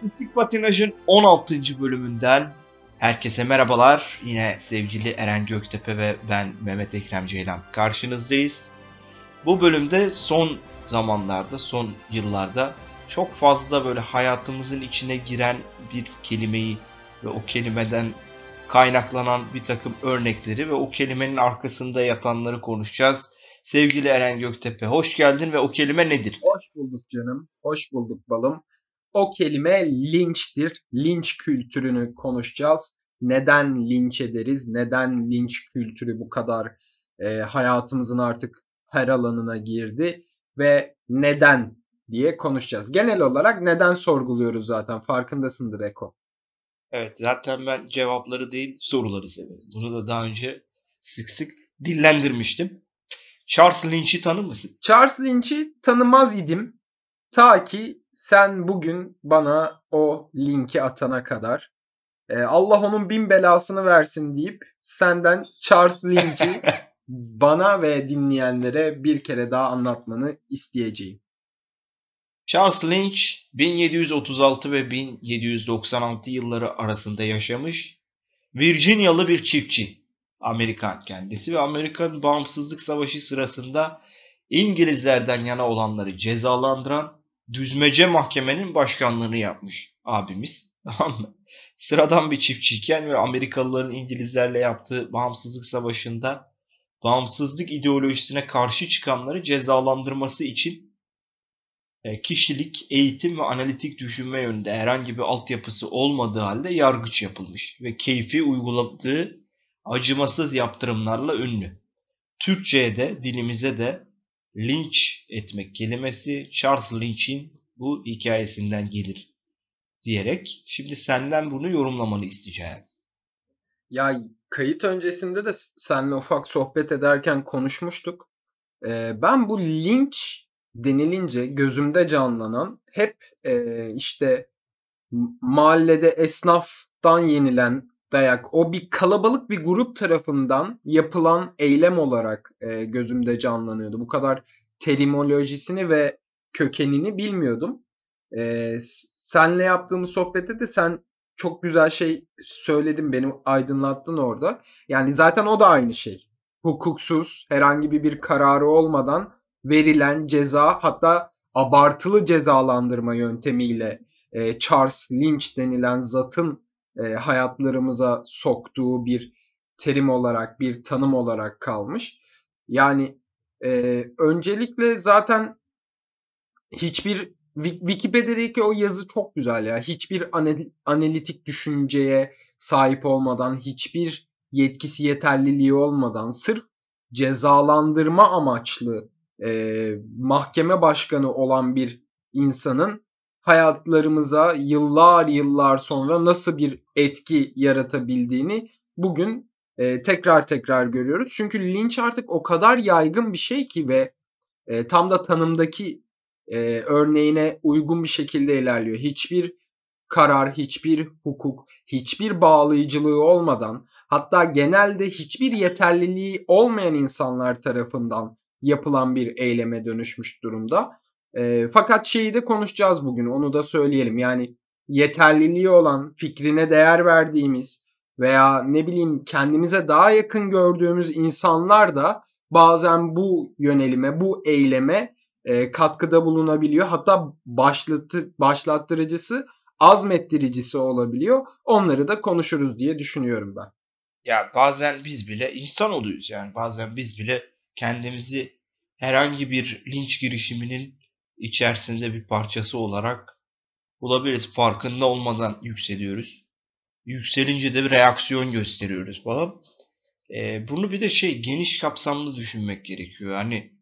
Artistik Patinaj'ın 16. bölümünden herkese merhabalar. Yine sevgili Eren Göktepe ve ben Mehmet Ekrem Ceylan karşınızdayız. Bu bölümde son zamanlarda, son yıllarda çok fazla böyle hayatımızın içine giren bir kelimeyi ve o kelimeden kaynaklanan bir takım örnekleri ve o kelimenin arkasında yatanları konuşacağız. Sevgili Eren Göktepe hoş geldin ve o kelime nedir? Hoş bulduk canım. Hoş bulduk balım. O kelime linçtir. Linç kültürünü konuşacağız. Neden linç ederiz? Neden linç kültürü bu kadar e, hayatımızın artık her alanına girdi? Ve neden diye konuşacağız. Genel olarak neden sorguluyoruz zaten farkındasındır Eko. Evet zaten ben cevapları değil soruları severim. Bunu da daha önce sık sık dillendirmiştim. Charles Lynch'i tanır mısın? Charles Lynch'i tanımaz idim. Ta ki sen bugün bana o linki atana kadar e, Allah onun bin belasını versin deyip senden Charles Lynch'i bana ve dinleyenlere bir kere daha anlatmanı isteyeceğim. Charles Lynch 1736 ve 1796 yılları arasında yaşamış Virginialı bir çiftçi. Amerikan kendisi ve Amerikan Bağımsızlık Savaşı sırasında İngilizlerden yana olanları cezalandıran düzmece mahkemenin başkanlığını yapmış abimiz. Tamam mı? Sıradan bir çiftçiyken ve Amerikalıların İngilizlerle yaptığı bağımsızlık savaşında bağımsızlık ideolojisine karşı çıkanları cezalandırması için e, kişilik, eğitim ve analitik düşünme yönünde herhangi bir altyapısı olmadığı halde yargıç yapılmış ve keyfi uyguladığı acımasız yaptırımlarla ünlü. Türkçe'ye de dilimize de linç etmek kelimesi Charles Lynch'in bu hikayesinden gelir diyerek şimdi senden bunu yorumlamanı isteyeceğim. Ya kayıt öncesinde de seninle ufak sohbet ederken konuşmuştuk. Ee, ben bu linç denilince gözümde canlanan hep e, işte mahallede esnaftan yenilen dayak o bir kalabalık bir grup tarafından yapılan eylem olarak e, gözümde canlanıyordu. Bu kadar terimolojisini ve kökenini bilmiyordum. E, senle yaptığımız sohbette de sen çok güzel şey söyledin beni aydınlattın orada. Yani zaten o da aynı şey. Hukuksuz herhangi bir, bir kararı olmadan verilen ceza hatta abartılı cezalandırma yöntemiyle e, Charles Lynch denilen zatın e, hayatlarımıza soktuğu bir terim olarak, bir tanım olarak kalmış. Yani e, öncelikle zaten hiçbir Wikipedia'daki o yazı çok güzel ya. Hiçbir analitik düşünceye sahip olmadan, hiçbir yetkisi yeterliliği olmadan sırf cezalandırma amaçlı e, mahkeme başkanı olan bir insanın hayatlarımıza yıllar yıllar sonra nasıl bir etki yaratabildiğini bugün e, tekrar tekrar görüyoruz. Çünkü linç artık o kadar yaygın bir şey ki ve e, tam da tanımdaki e, örneğine uygun bir şekilde ilerliyor. Hiçbir karar, hiçbir hukuk, hiçbir bağlayıcılığı olmadan hatta genelde hiçbir yeterliliği olmayan insanlar tarafından yapılan bir eyleme dönüşmüş durumda. E, fakat şeyi de konuşacağız bugün onu da söyleyelim. Yani yeterliliği olan, fikrine değer verdiğimiz veya ne bileyim kendimize daha yakın gördüğümüz insanlar da bazen bu yönelime, bu eyleme e, katkıda bulunabiliyor. Hatta başlatı, başlattırıcısı, azmettiricisi olabiliyor. Onları da konuşuruz diye düşünüyorum ben. Ya bazen biz bile insan oluyoruz yani. Bazen biz bile kendimizi herhangi bir linç girişiminin içerisinde bir parçası olarak bulabiliriz. Farkında olmadan yükseliyoruz. Yükselince de bir reaksiyon gösteriyoruz falan. E, bunu bir de şey geniş kapsamlı düşünmek gerekiyor. Hani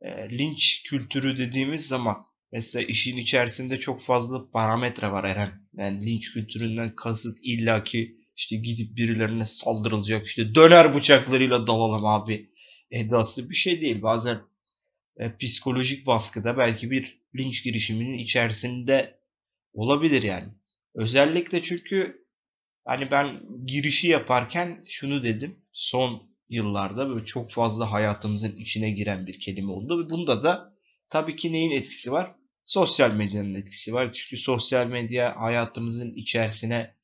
e, linç kültürü dediğimiz zaman mesela işin içerisinde çok fazla parametre var Eren. Yani linç kültüründen kasıt illaki işte gidip birilerine saldırılacak işte döner bıçaklarıyla dalalım abi edası bir şey değil. Bazen e, psikolojik baskıda belki bir linç girişiminin içerisinde olabilir yani. Özellikle çünkü hani ben girişi yaparken şunu dedim. Son yıllarda böyle çok fazla hayatımızın içine giren bir kelime oldu ve bunda da tabii ki neyin etkisi var? sosyal medyanın etkisi var. Çünkü sosyal medya hayatımızın içerisine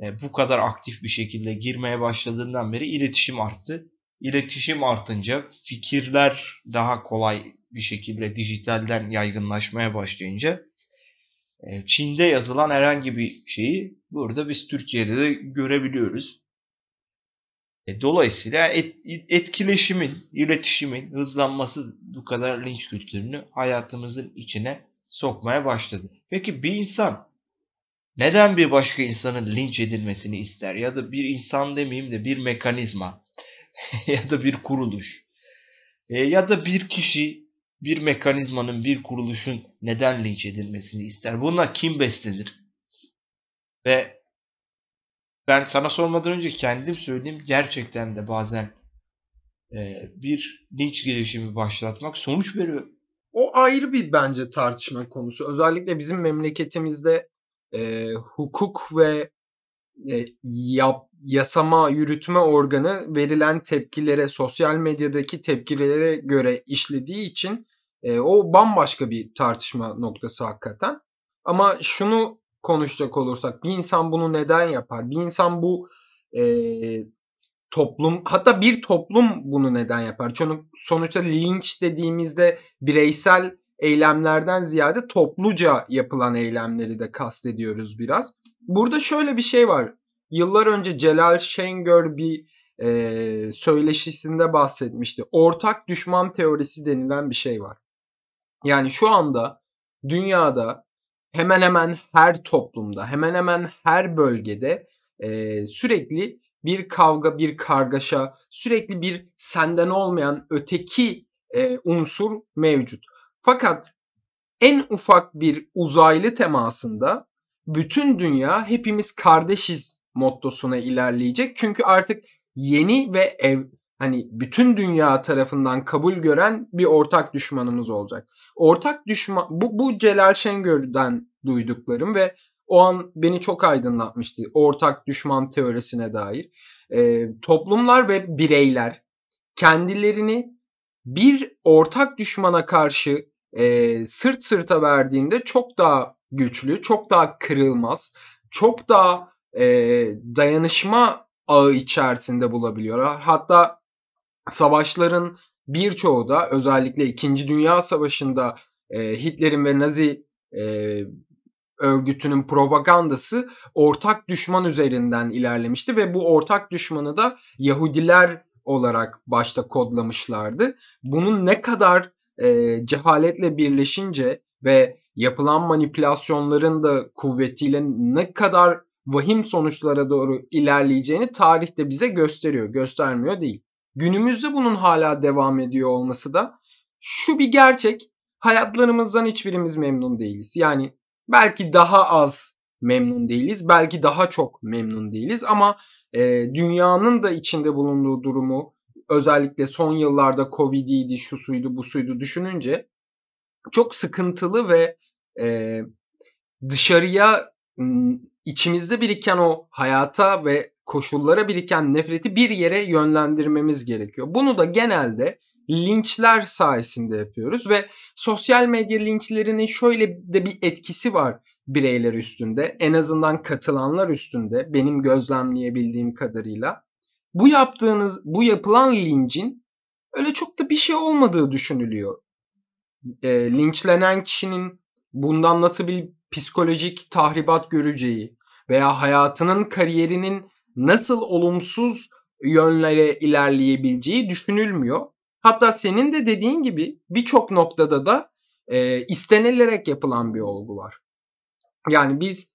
e, bu kadar aktif bir şekilde girmeye başladığından beri iletişim arttı. İletişim artınca fikirler daha kolay bir şekilde dijitalden yaygınlaşmaya başlayınca e, Çin'de yazılan herhangi bir şeyi burada biz Türkiye'de de görebiliyoruz. E, dolayısıyla et, etkileşimin, iletişimin hızlanması bu kadar linç kültürünü hayatımızın içine sokmaya başladı. Peki bir insan neden bir başka insanın linç edilmesini ister? Ya da bir insan demeyeyim de bir mekanizma ya da bir kuruluş e, ya da bir kişi bir mekanizmanın, bir kuruluşun neden linç edilmesini ister? Buna kim beslenir? Ve ben sana sormadan önce kendim söyleyeyim gerçekten de bazen e, bir linç girişimi başlatmak sonuç veriyor. O ayrı bir bence tartışma konusu. Özellikle bizim memleketimizde e, hukuk ve e, yap, yasama yürütme organı verilen tepkilere, sosyal medyadaki tepkilere göre işlediği için e, o bambaşka bir tartışma noktası hakikaten. Ama şunu konuşacak olursak bir insan bunu neden yapar? Bir insan bu e, toplum hatta bir toplum bunu neden yapar? Çünkü sonuçta linç dediğimizde bireysel eylemlerden ziyade topluca yapılan eylemleri de kastediyoruz biraz. Burada şöyle bir şey var. Yıllar önce Celal Şengör bir e, söyleşisinde bahsetmişti. Ortak düşman teorisi denilen bir şey var. Yani şu anda dünyada hemen hemen her toplumda, hemen hemen her bölgede e, sürekli bir kavga, bir kargaşa, sürekli bir senden olmayan öteki e, unsur mevcut. Fakat en ufak bir uzaylı temasında bütün dünya hepimiz kardeşiz mottosuna ilerleyecek. Çünkü artık yeni ve ev hani bütün dünya tarafından kabul gören bir ortak düşmanımız olacak. Ortak düşman bu, bu Celal Şengör'den duyduklarım ve o an beni çok aydınlatmıştı ortak düşman teorisine dair. E, toplumlar ve bireyler kendilerini bir ortak düşmana karşı e, sırt sırta verdiğinde çok daha güçlü, çok daha kırılmaz, çok daha e, dayanışma ağı içerisinde bulabiliyor. Hatta savaşların birçoğu da özellikle 2. Dünya Savaşı'nda e, Hitler'in ve Nazi e, örgütünün propagandası ortak düşman üzerinden ilerlemişti ve bu ortak düşmanı da Yahudiler olarak başta kodlamışlardı. Bunun ne kadar e, cehaletle birleşince ve yapılan manipülasyonların da kuvvetiyle ne kadar vahim sonuçlara doğru ilerleyeceğini tarihte bize gösteriyor, göstermiyor değil. Günümüzde bunun hala devam ediyor olması da şu bir gerçek. Hayatlarımızdan hiçbirimiz memnun değiliz. Yani belki daha az memnun değiliz, belki daha çok memnun değiliz ama e, dünyanın da içinde bulunduğu durumu özellikle son yıllarda Covid'iydi, şu suydu, bu suydu düşününce çok sıkıntılı ve e, dışarıya içimizde biriken o hayata ve koşullara biriken nefreti bir yere yönlendirmemiz gerekiyor. Bunu da genelde linçler sayesinde yapıyoruz ve sosyal medya linçlerinin şöyle de bir etkisi var bireyler üstünde. En azından katılanlar üstünde benim gözlemleyebildiğim kadarıyla. Bu yaptığınız, bu yapılan lincin öyle çok da bir şey olmadığı düşünülüyor. E, linçlenen kişinin bundan nasıl bir psikolojik tahribat göreceği veya hayatının kariyerinin nasıl olumsuz yönlere ilerleyebileceği düşünülmüyor. Hatta senin de dediğin gibi birçok noktada da e, istenilerek yapılan bir olgu var. Yani biz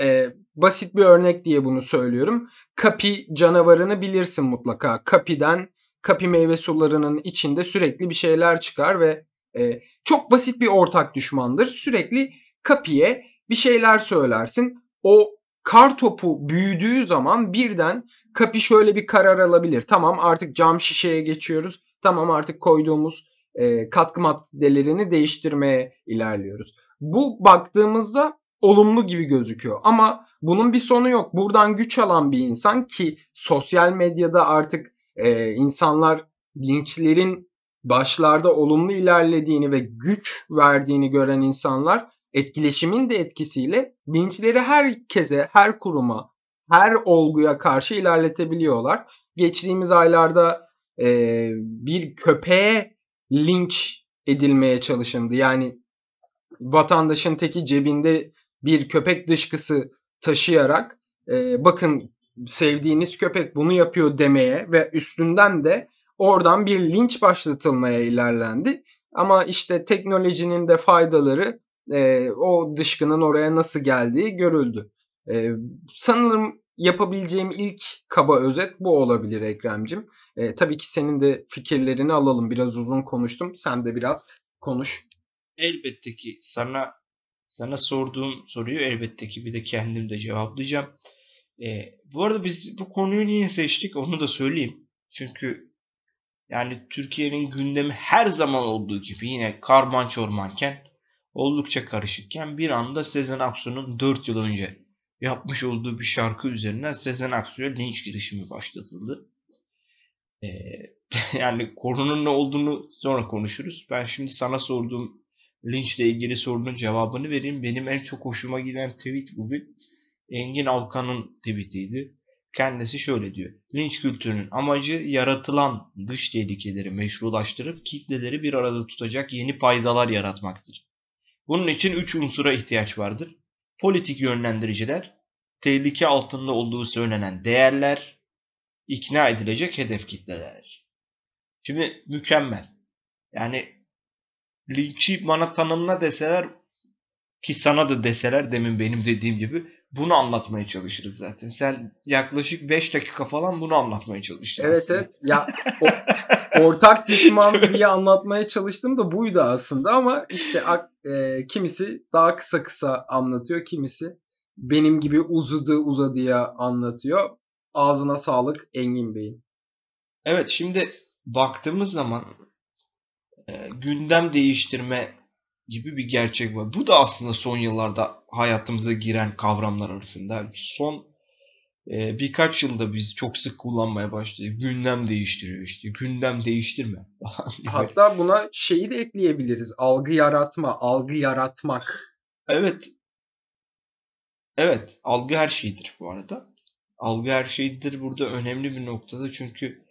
e, basit bir örnek diye bunu söylüyorum. Kapi canavarını bilirsin mutlaka. Kapiden kapi meyve sularının içinde sürekli bir şeyler çıkar ve e, çok basit bir ortak düşmandır. Sürekli kapiye bir şeyler söylersin. O kar topu büyüdüğü zaman birden kapi şöyle bir karar alabilir. Tamam artık cam şişeye geçiyoruz. Tamam artık koyduğumuz e, katkı maddelerini değiştirmeye ilerliyoruz. Bu baktığımızda olumlu gibi gözüküyor ama bunun bir sonu yok. Buradan güç alan bir insan ki sosyal medyada artık e, insanlar linçlerin başlarda olumlu ilerlediğini ve güç verdiğini gören insanlar etkileşimin de etkisiyle linçleri herkese, her kuruma, her olguya karşı ilerletebiliyorlar. Geçtiğimiz aylarda e, bir köpeğe linç edilmeye çalışıldı. Yani vatandaşın teki cebinde bir köpek dışkısı taşıyarak e, bakın sevdiğiniz köpek bunu yapıyor demeye ve üstünden de oradan bir linç başlatılmaya ilerlendi. Ama işte teknolojinin de faydaları e, o dışkının oraya nasıl geldiği görüldü. E, sanırım yapabileceğim ilk kaba özet bu olabilir Ekrem'cim. E, tabii ki senin de fikirlerini alalım. Biraz uzun konuştum. Sen de biraz konuş. Elbette ki sana sana sorduğum soruyu elbette ki bir de kendim de cevaplayacağım. E, bu arada biz bu konuyu niye seçtik onu da söyleyeyim. Çünkü yani Türkiye'nin gündemi her zaman olduğu gibi yine karman çormanken oldukça karışıkken bir anda Sezen Aksu'nun 4 yıl önce yapmış olduğu bir şarkı üzerinden Sezen Aksu'ya linç girişimi başlatıldı. Ee, yani konunun ne olduğunu sonra konuşuruz. Ben şimdi sana sorduğum linçle ilgili sorunun cevabını vereyim. Benim en çok hoşuma giden tweet bugün Engin Alkan'ın tweetiydi. Kendisi şöyle diyor. Linç kültürünün amacı yaratılan dış tehlikeleri meşrulaştırıp kitleleri bir arada tutacak yeni paydalar yaratmaktır. Bunun için üç unsura ihtiyaç vardır. Politik yönlendiriciler, tehlike altında olduğu söylenen değerler, ikna edilecek hedef kitleler. Şimdi mükemmel. Yani linçi bana tanımla deseler ki sana da deseler demin benim dediğim gibi bunu anlatmaya çalışırız zaten. Sen yaklaşık 5 dakika falan bunu anlatmaya çalıştın. Evet aslında. evet. Ya o, ortak düşman diye anlatmaya çalıştım da buydu aslında ama işte e, kimisi daha kısa kısa anlatıyor, kimisi benim gibi uzadı uzadıya anlatıyor. Ağzına sağlık Engin Bey'in. Evet şimdi baktığımız zaman e, gündem değiştirme gibi bir gerçek var. Bu da aslında son yıllarda hayatımıza giren kavramlar arasında. Son e, birkaç yılda biz çok sık kullanmaya başladık. Gündem değiştiriyor işte. Gündem değiştirme. Hatta buna şeyi de ekleyebiliriz. Algı yaratma, algı yaratmak. Evet. Evet, algı her şeydir bu arada. Algı her şeydir burada önemli bir noktada çünkü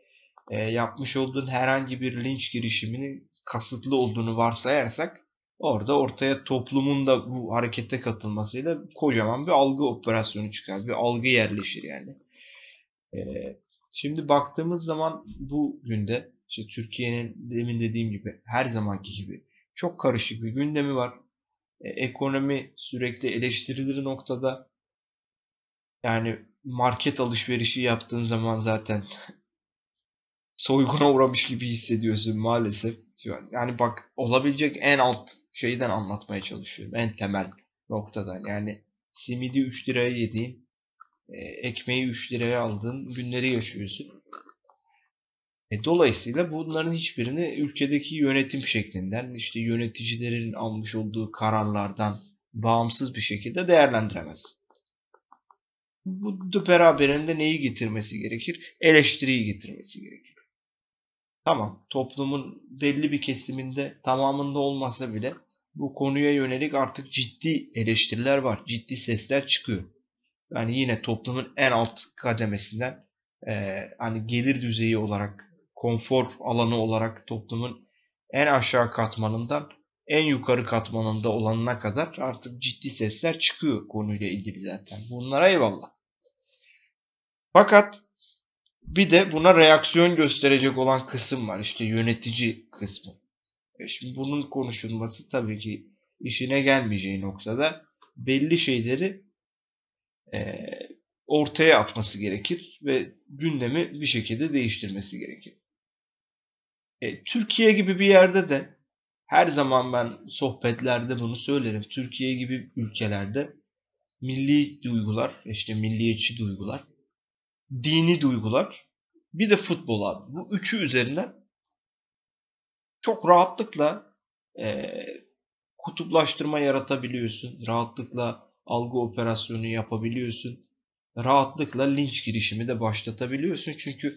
e, yapmış olduğun herhangi bir linç girişiminin kasıtlı olduğunu varsayarsak orada ortaya toplumun da bu harekete katılmasıyla kocaman bir algı operasyonu çıkar. Bir algı yerleşir yani. Ee, şimdi baktığımız zaman bu günde işte Türkiye'nin demin dediğim gibi her zamanki gibi çok karışık bir gündemi var. Ee, ekonomi sürekli eleştirilir noktada. Yani market alışverişi yaptığın zaman zaten soyguna uğramış gibi hissediyorsun maalesef. Yani bak olabilecek en alt şeyden anlatmaya çalışıyorum. En temel noktadan. Yani simidi 3 liraya yediğin, e, ekmeği 3 liraya aldığın günleri yaşıyorsun. E, dolayısıyla bunların hiçbirini ülkedeki yönetim şeklinden, işte yöneticilerin almış olduğu kararlardan bağımsız bir şekilde değerlendiremez. Bu beraberinde neyi getirmesi gerekir? Eleştiriyi getirmesi gerekir. Tamam toplumun belli bir kesiminde tamamında olmasa bile bu konuya yönelik artık ciddi eleştiriler var. Ciddi sesler çıkıyor. Yani yine toplumun en alt kademesinden e, hani gelir düzeyi olarak konfor alanı olarak toplumun en aşağı katmanından en yukarı katmanında olanına kadar artık ciddi sesler çıkıyor konuyla ilgili zaten. Bunlara eyvallah. Fakat bir de buna reaksiyon gösterecek olan kısım var. İşte yönetici kısmı. E şimdi bunun konuşulması tabii ki işine gelmeyeceği noktada belli şeyleri e, ortaya atması gerekir ve gündemi bir şekilde değiştirmesi gerekir. E, Türkiye gibi bir yerde de her zaman ben sohbetlerde bunu söylerim. Türkiye gibi ülkelerde milli duygular, işte milliyetçi duygular dini duygular, bir de futbol abi. Bu üçü üzerinden çok rahatlıkla e, kutuplaştırma yaratabiliyorsun. Rahatlıkla algı operasyonu yapabiliyorsun. Rahatlıkla linç girişimi de başlatabiliyorsun. Çünkü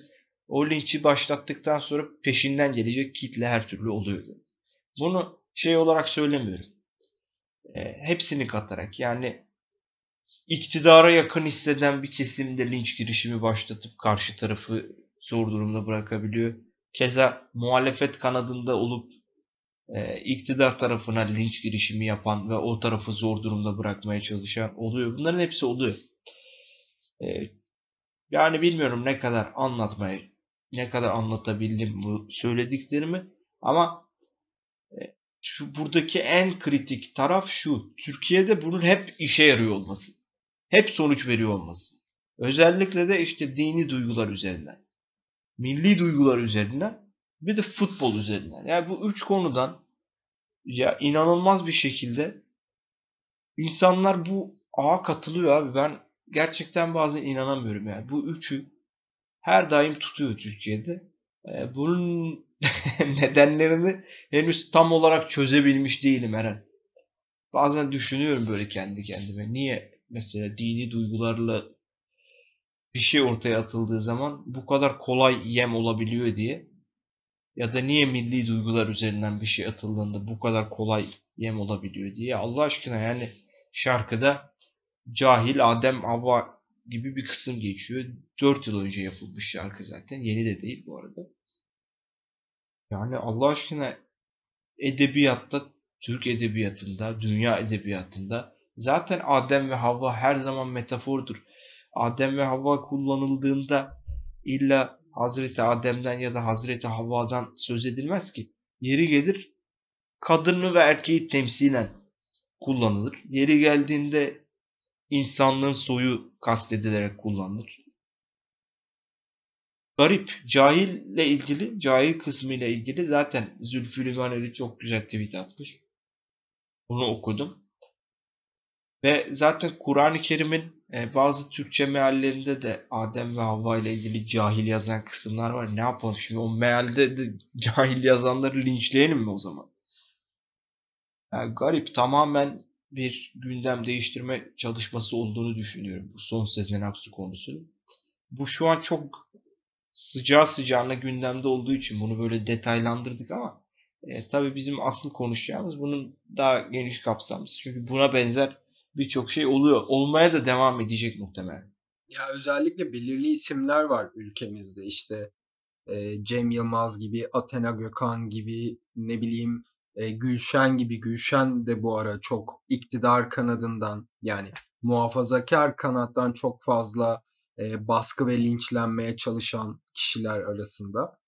o linçi başlattıktan sonra peşinden gelecek kitle her türlü oluyordu. Bunu şey olarak söylemiyorum. E, hepsini katarak yani iktidara yakın hisseden bir kesimde linç girişimi başlatıp karşı tarafı zor durumda bırakabiliyor. Keza muhalefet kanadında olup e, iktidar tarafına linç girişimi yapan ve o tarafı zor durumda bırakmaya çalışan oluyor. Bunların hepsi oluyor. E, yani bilmiyorum ne kadar anlatmaya, ne kadar anlatabildim bu söylediklerimi ama e, şu buradaki en kritik taraf şu. Türkiye'de bunun hep işe yarıyor olması. Hep sonuç veriyor olması. Özellikle de işte dini duygular üzerinden. Milli duygular üzerinden bir de futbol üzerinden. Yani bu üç konudan ya inanılmaz bir şekilde insanlar bu ağa katılıyor abi. Ben gerçekten bazen inanamıyorum yani. Bu üçü her daim tutuyor Türkiye'de. Ee, bunun nedenlerini henüz tam olarak çözebilmiş değilim Eren. Bazen düşünüyorum böyle kendi kendime. Niye mesela dini duygularla bir şey ortaya atıldığı zaman bu kadar kolay yem olabiliyor diye ya da niye milli duygular üzerinden bir şey atıldığında bu kadar kolay yem olabiliyor diye Allah aşkına yani şarkıda cahil Adem Havva gibi bir kısım geçiyor. 4 yıl önce yapılmış şarkı zaten. Yeni de değil bu arada. Yani Allah aşkına edebiyatta, Türk edebiyatında, dünya edebiyatında zaten Adem ve Havva her zaman metafordur. Adem ve Havva kullanıldığında illa Hazreti Adem'den ya da Hazreti Havva'dan söz edilmez ki. Yeri gelir kadını ve erkeği temsilen kullanılır. Yeri geldiğinde insanlığın soyu kastedilerek kullanılır. Garip. Cahille ilgili, cahil kısmı ile ilgili zaten Zülfü Livaneli çok güzel tweet atmış. Bunu okudum. Ve zaten Kur'an-ı Kerim'in e, bazı Türkçe meallerinde de Adem ve Havva ile ilgili cahil yazan kısımlar var. Ne yapalım şimdi o mealde de cahil yazanları linçleyelim mi o zaman? Yani garip tamamen bir gündem değiştirme çalışması olduğunu düşünüyorum bu son Sezen Aksu konusu. Bu şu an çok sıcağı sıcağına gündemde olduğu için bunu böyle detaylandırdık ama e, tabii bizim asıl konuşacağımız bunun daha geniş kapsamlısı. Çünkü buna benzer birçok şey oluyor. Olmaya da devam edecek muhtemelen. Ya özellikle belirli isimler var ülkemizde. İşte e, Cem Yılmaz gibi, Athena Gökhan gibi, ne bileyim e, Gülşen gibi. Gülşen de bu ara çok iktidar kanadından yani muhafazakar kanattan çok fazla e, baskı ve linçlenmeye çalışan kişiler arasında.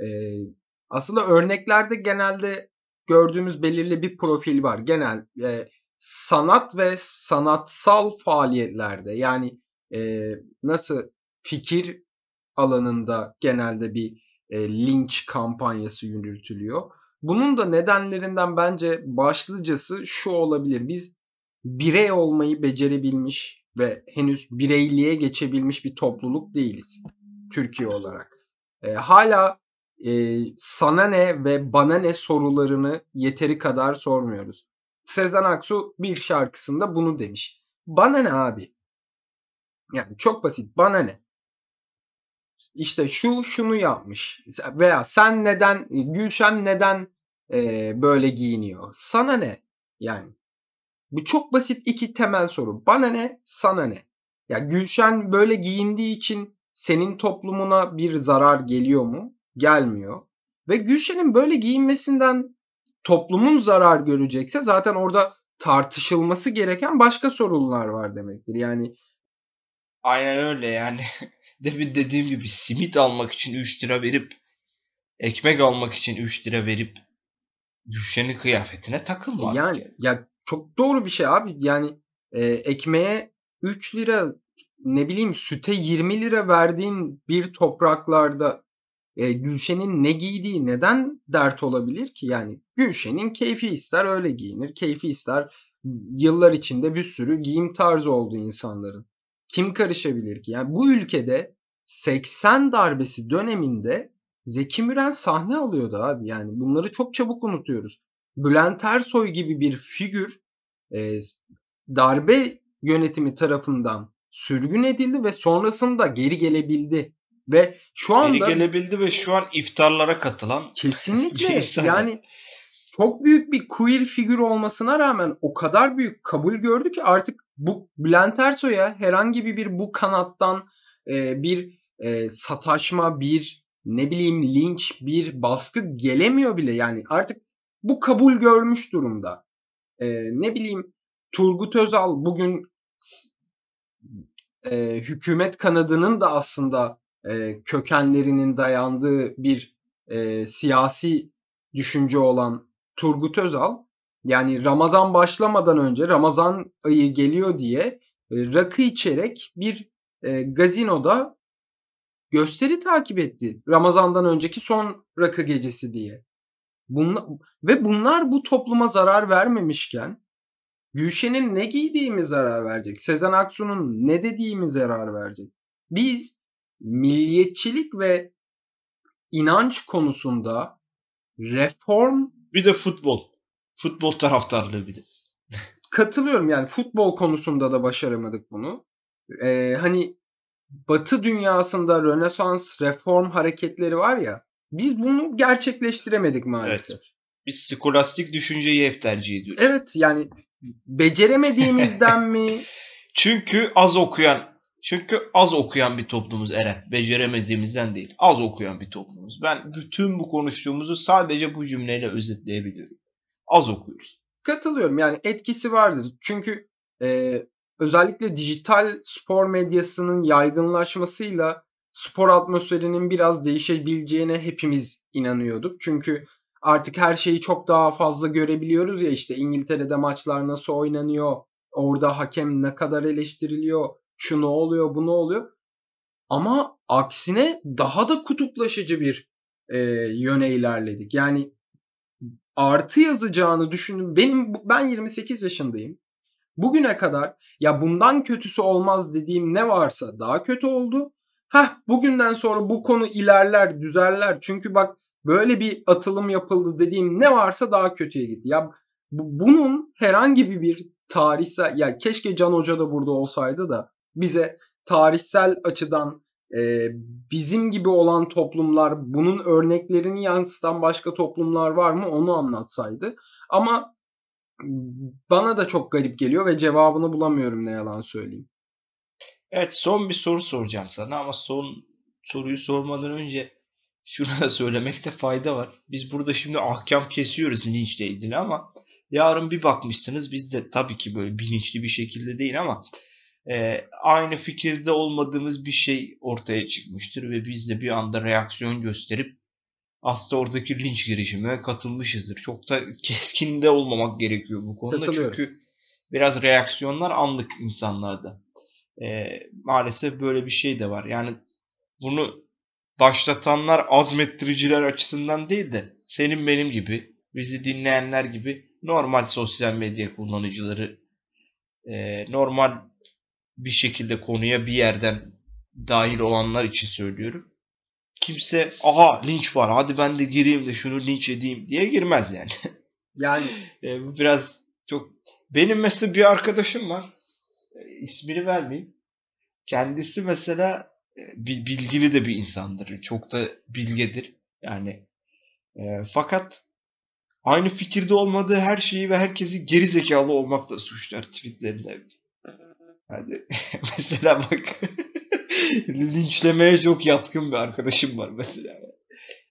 E, aslında örneklerde genelde gördüğümüz belirli bir profil var. Genel e, sanat ve sanatsal faaliyetlerde yani e, nasıl fikir alanında genelde bir e, linç kampanyası yürütülüyor. Bunun da nedenlerinden bence başlıcası şu olabilir. Biz birey olmayı becerebilmiş ve henüz bireyliğe geçebilmiş bir topluluk değiliz Türkiye olarak. E, hala e, sana ne ve bana ne sorularını yeteri kadar sormuyoruz. Sezen Aksu bir şarkısında bunu demiş. Bana ne abi? Yani çok basit. Bana ne? İşte şu şunu yapmış veya sen neden Gülşen neden e, böyle giyiniyor? Sana ne? Yani bu çok basit iki temel soru. Bana ne? Sana ne? Ya Gülşen böyle giyindiği için senin toplumuna bir zarar geliyor mu? Gelmiyor. Ve Gülşen'in böyle giyinmesinden toplumun zarar görecekse zaten orada tartışılması gereken başka sorunlar var demektir. Yani Aynen öyle yani. Demin dediğim gibi simit almak için 3 lira verip ekmek almak için 3 lira verip Gülşen'in kıyafetine takılma yani, yani. Ya çok doğru bir şey abi. Yani e, ekmeğe 3 lira ne bileyim süte 20 lira verdiğin bir topraklarda e, Gülşen'in ne giydiği neden dert olabilir ki? Yani Gülşen'in keyfi ister öyle giyinir. Keyfi ister yıllar içinde bir sürü giyim tarzı oldu insanların. Kim karışabilir ki? Yani bu ülkede 80 darbesi döneminde Zeki Müren sahne alıyordu abi. Yani bunları çok çabuk unutuyoruz. Bülent Ersoy gibi bir figür e, darbe yönetimi tarafından sürgün edildi ve sonrasında geri gelebildi. Ve şu anda Geri gelebildi ve şu an iftarlara katılan kesinlikle yani çok büyük bir queer figür olmasına rağmen o kadar büyük kabul gördü ki artık bu Bülent Ersoy'a herhangi bir bu kanattan e, bir e, sataşma, bir ne bileyim linç, bir baskı gelemiyor bile. Yani artık bu kabul görmüş durumda. E, ne bileyim Turgut Özal bugün e, hükümet kanadının da aslında e, kökenlerinin dayandığı bir e, siyasi düşünce olan Turgut Özal yani Ramazan başlamadan önce Ramazan ayı geliyor diye e, rakı içerek bir e, gazinoda gösteri takip etti. Ramazandan önceki son rakı gecesi diye. Bunlar, ve bunlar bu topluma zarar vermemişken Gülşen'in ne giydiğimi zarar verecek. Sezen Aksu'nun ne dediğimi zarar verecek. Biz milliyetçilik ve inanç konusunda reform bir de futbol. Futbol taraftarlığı bir de. katılıyorum yani futbol konusunda da başaramadık bunu. Ee, hani Batı dünyasında Rönesans reform hareketleri var ya biz bunu gerçekleştiremedik maalesef. Evet. Biz skolastik düşünceyi hep tercih ediyoruz. Evet yani beceremediğimizden mi? Çünkü az okuyan çünkü az okuyan bir toplumuz Eren. Beceremediğimizden değil. Az okuyan bir toplumuz. Ben bütün bu konuştuğumuzu sadece bu cümleyle özetleyebilirim. Az okuyoruz. Katılıyorum. Yani etkisi vardır. Çünkü e, özellikle dijital spor medyasının yaygınlaşmasıyla spor atmosferinin biraz değişebileceğine hepimiz inanıyorduk. Çünkü artık her şeyi çok daha fazla görebiliyoruz ya işte İngiltere'de maçlar nasıl oynanıyor, orada hakem ne kadar eleştiriliyor, şu ne oluyor, bu ne oluyor. Ama aksine daha da kutuplaşıcı bir e, yöne ilerledik. Yani artı yazacağını düşündüm. Benim ben 28 yaşındayım. Bugüne kadar ya bundan kötüsü olmaz dediğim ne varsa daha kötü oldu. Heh bugünden sonra bu konu ilerler, düzeller. Çünkü bak böyle bir atılım yapıldı dediğim ne varsa daha kötüye gitti. Ya bunun herhangi bir tarihsel ya keşke Can Hoca da burada olsaydı da bize tarihsel açıdan e, bizim gibi olan toplumlar bunun örneklerini yansıtan başka toplumlar var mı onu anlatsaydı. Ama bana da çok garip geliyor ve cevabını bulamıyorum ne yalan söyleyeyim. Evet son bir soru soracağım sana ama son soruyu sormadan önce şunu da söylemekte fayda var. Biz burada şimdi ahkam kesiyoruz linçle ilgili ama yarın bir bakmışsınız biz de tabii ki böyle bilinçli bir şekilde değil ama e, aynı fikirde olmadığımız bir şey ortaya çıkmıştır ve biz de bir anda reaksiyon gösterip aslında oradaki linç girişimine katılmışızdır. Çok da keskin de olmamak gerekiyor bu konuda çünkü biraz reaksiyonlar anlık insanlarda. E, maalesef böyle bir şey de var. Yani bunu başlatanlar azmettiriciler açısından değil de senin benim gibi bizi dinleyenler gibi normal sosyal medya kullanıcıları e, normal bir şekilde konuya bir yerden dahil olanlar için söylüyorum. Kimse aha linç var hadi ben de gireyim de şunu linç edeyim diye girmez yani. Yani e, bu biraz çok benim mesela bir arkadaşım var. E, ismini vermeyeyim. Kendisi mesela e, bilgili de bir insandır. Çok da bilgedir. Yani e, fakat aynı fikirde olmadığı her şeyi ve herkesi geri zekalı olmakla suçlar tweetlerinde. Hadi mesela bak linçlemeye çok yatkın bir arkadaşım var mesela.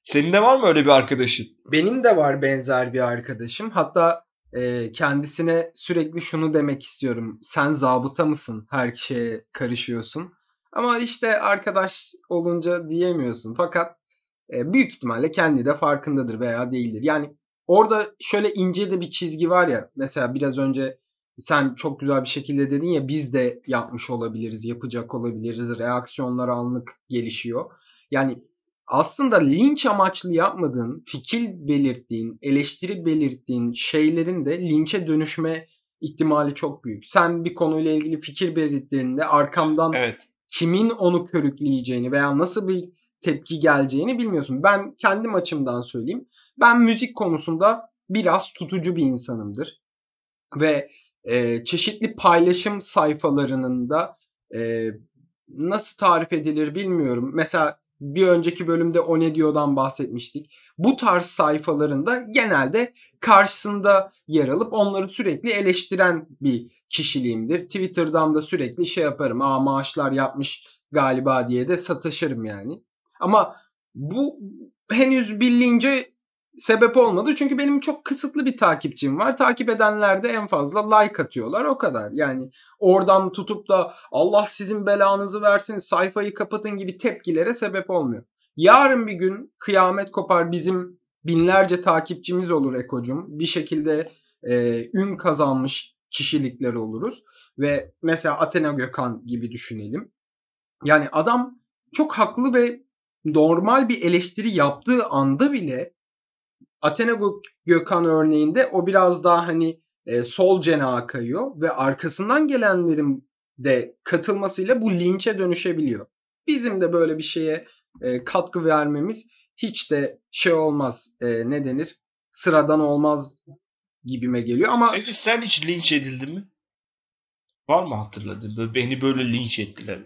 Senin de var mı öyle bir arkadaşın? Benim de var benzer bir arkadaşım. Hatta e, kendisine sürekli şunu demek istiyorum. Sen zabıta mısın? Her şeye karışıyorsun. Ama işte arkadaş olunca diyemiyorsun. Fakat e, büyük ihtimalle kendi de farkındadır veya değildir. Yani orada şöyle ince de bir çizgi var ya. Mesela biraz önce sen çok güzel bir şekilde dedin ya biz de yapmış olabiliriz, yapacak olabiliriz. Reaksiyonlar anlık gelişiyor. Yani aslında linç amaçlı yapmadığın, fikir belirttiğin, eleştiri belirttiğin şeylerin de linçe dönüşme ihtimali çok büyük. Sen bir konuyla ilgili fikir belirttiğinde arkamdan evet. kimin onu körükleyeceğini veya nasıl bir tepki geleceğini bilmiyorsun. Ben kendim açımdan söyleyeyim. Ben müzik konusunda biraz tutucu bir insanımdır. Ve e, çeşitli paylaşım sayfalarının da e, nasıl tarif edilir bilmiyorum. Mesela Bir önceki bölümde O Ne Diyor'dan bahsetmiştik. Bu tarz sayfalarında genelde karşısında yer alıp onları sürekli eleştiren bir kişiliğimdir. Twitter'dan da sürekli şey yaparım. Aa maaşlar yapmış galiba diye de sataşırım yani. Ama bu henüz bilince sebep olmadı. Çünkü benim çok kısıtlı bir takipçim var. Takip edenler de en fazla like atıyorlar. O kadar. Yani oradan tutup da Allah sizin belanızı versin sayfayı kapatın gibi tepkilere sebep olmuyor. Yarın bir gün kıyamet kopar bizim binlerce takipçimiz olur Ekocum. Bir şekilde e, ün kazanmış kişilikler oluruz. Ve mesela Athena Gökhan gibi düşünelim. Yani adam çok haklı ve normal bir eleştiri yaptığı anda bile Athena Gökhan örneğinde o biraz daha hani e, sol cenaha kayıyor ve arkasından gelenlerin de katılmasıyla bu linçe dönüşebiliyor. Bizim de böyle bir şeye e, katkı vermemiz hiç de şey olmaz e, ne denir sıradan olmaz gibime geliyor ama Peki sen hiç linç edildin mi? Var mı hatırladın? Beni böyle linç ettiler.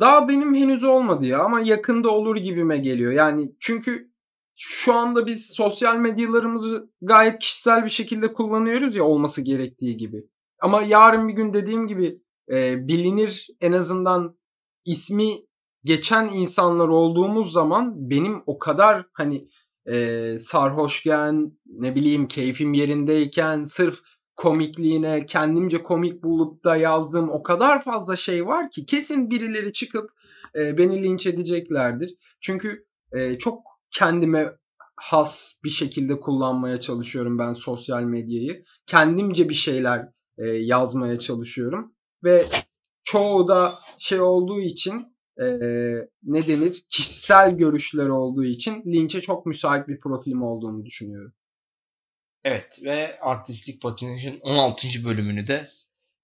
Daha benim henüz olmadı ya ama yakında olur gibime geliyor. Yani çünkü şu anda biz sosyal medyalarımızı gayet kişisel bir şekilde kullanıyoruz ya olması gerektiği gibi. Ama yarın bir gün dediğim gibi e, bilinir en azından ismi geçen insanlar olduğumuz zaman benim o kadar hani e, sarhoşken ne bileyim keyfim yerindeyken sırf komikliğine kendimce komik bulup da yazdığım o kadar fazla şey var ki kesin birileri çıkıp e, beni linç edeceklerdir. Çünkü e, çok kendime has bir şekilde kullanmaya çalışıyorum ben sosyal medyayı. Kendimce bir şeyler e, yazmaya çalışıyorum ve çoğu da şey olduğu için e, ne denir kişisel görüşler olduğu için linçe çok müsait bir profilim olduğunu düşünüyorum. Evet ve Artistik Patinaj'ın 16. bölümünü de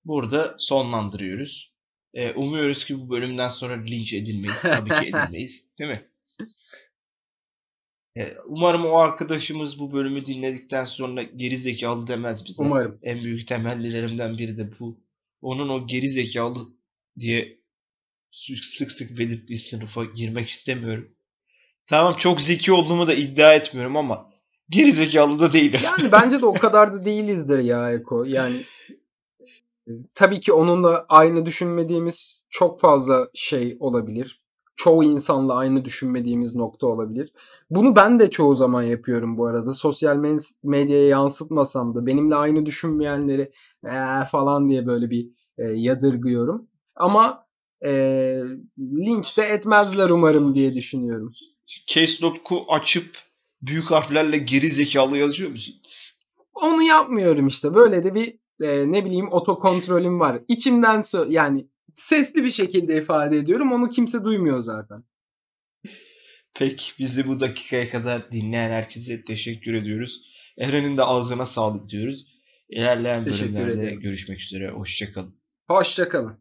burada sonlandırıyoruz. Ee, umuyoruz ki bu bölümden sonra linç edilmeyiz. Tabii ki edilmeyiz. Değil mi? Ee, umarım o arkadaşımız bu bölümü dinledikten sonra geri zekalı demez bize. Umarım. En büyük temellilerimden biri de bu. Onun o geri zekalı diye sık sık belirttiği sınıfa girmek istemiyorum. Tamam çok zeki olduğumu da iddia etmiyorum ama geri zekalı da değilim. Yani bence de o kadar da değilizdir ya Eko. Yani tabii ki onunla aynı düşünmediğimiz çok fazla şey olabilir. Çoğu insanla aynı düşünmediğimiz nokta olabilir. Bunu ben de çoğu zaman yapıyorum bu arada. Sosyal medyaya yansıtmasam da benimle aynı düşünmeyenleri ee, falan diye böyle bir e, yadırgıyorum. Ama e, linç de etmezler umarım diye düşünüyorum. Case Log'u açıp büyük harflerle geri zekalı yazıyor musun? Onu yapmıyorum işte. Böyle de bir e, ne bileyim otokontrolüm var. İçimden so yani sesli bir şekilde ifade ediyorum. Onu kimse duymuyor zaten. Peki bizi bu dakikaya kadar dinleyen herkese teşekkür ediyoruz. Eren'in de ağzına sağlık diyoruz. İlerleyen Teşekkür bölümlerde ederim. görüşmek üzere. Hoşçakalın. Hoşçakalın.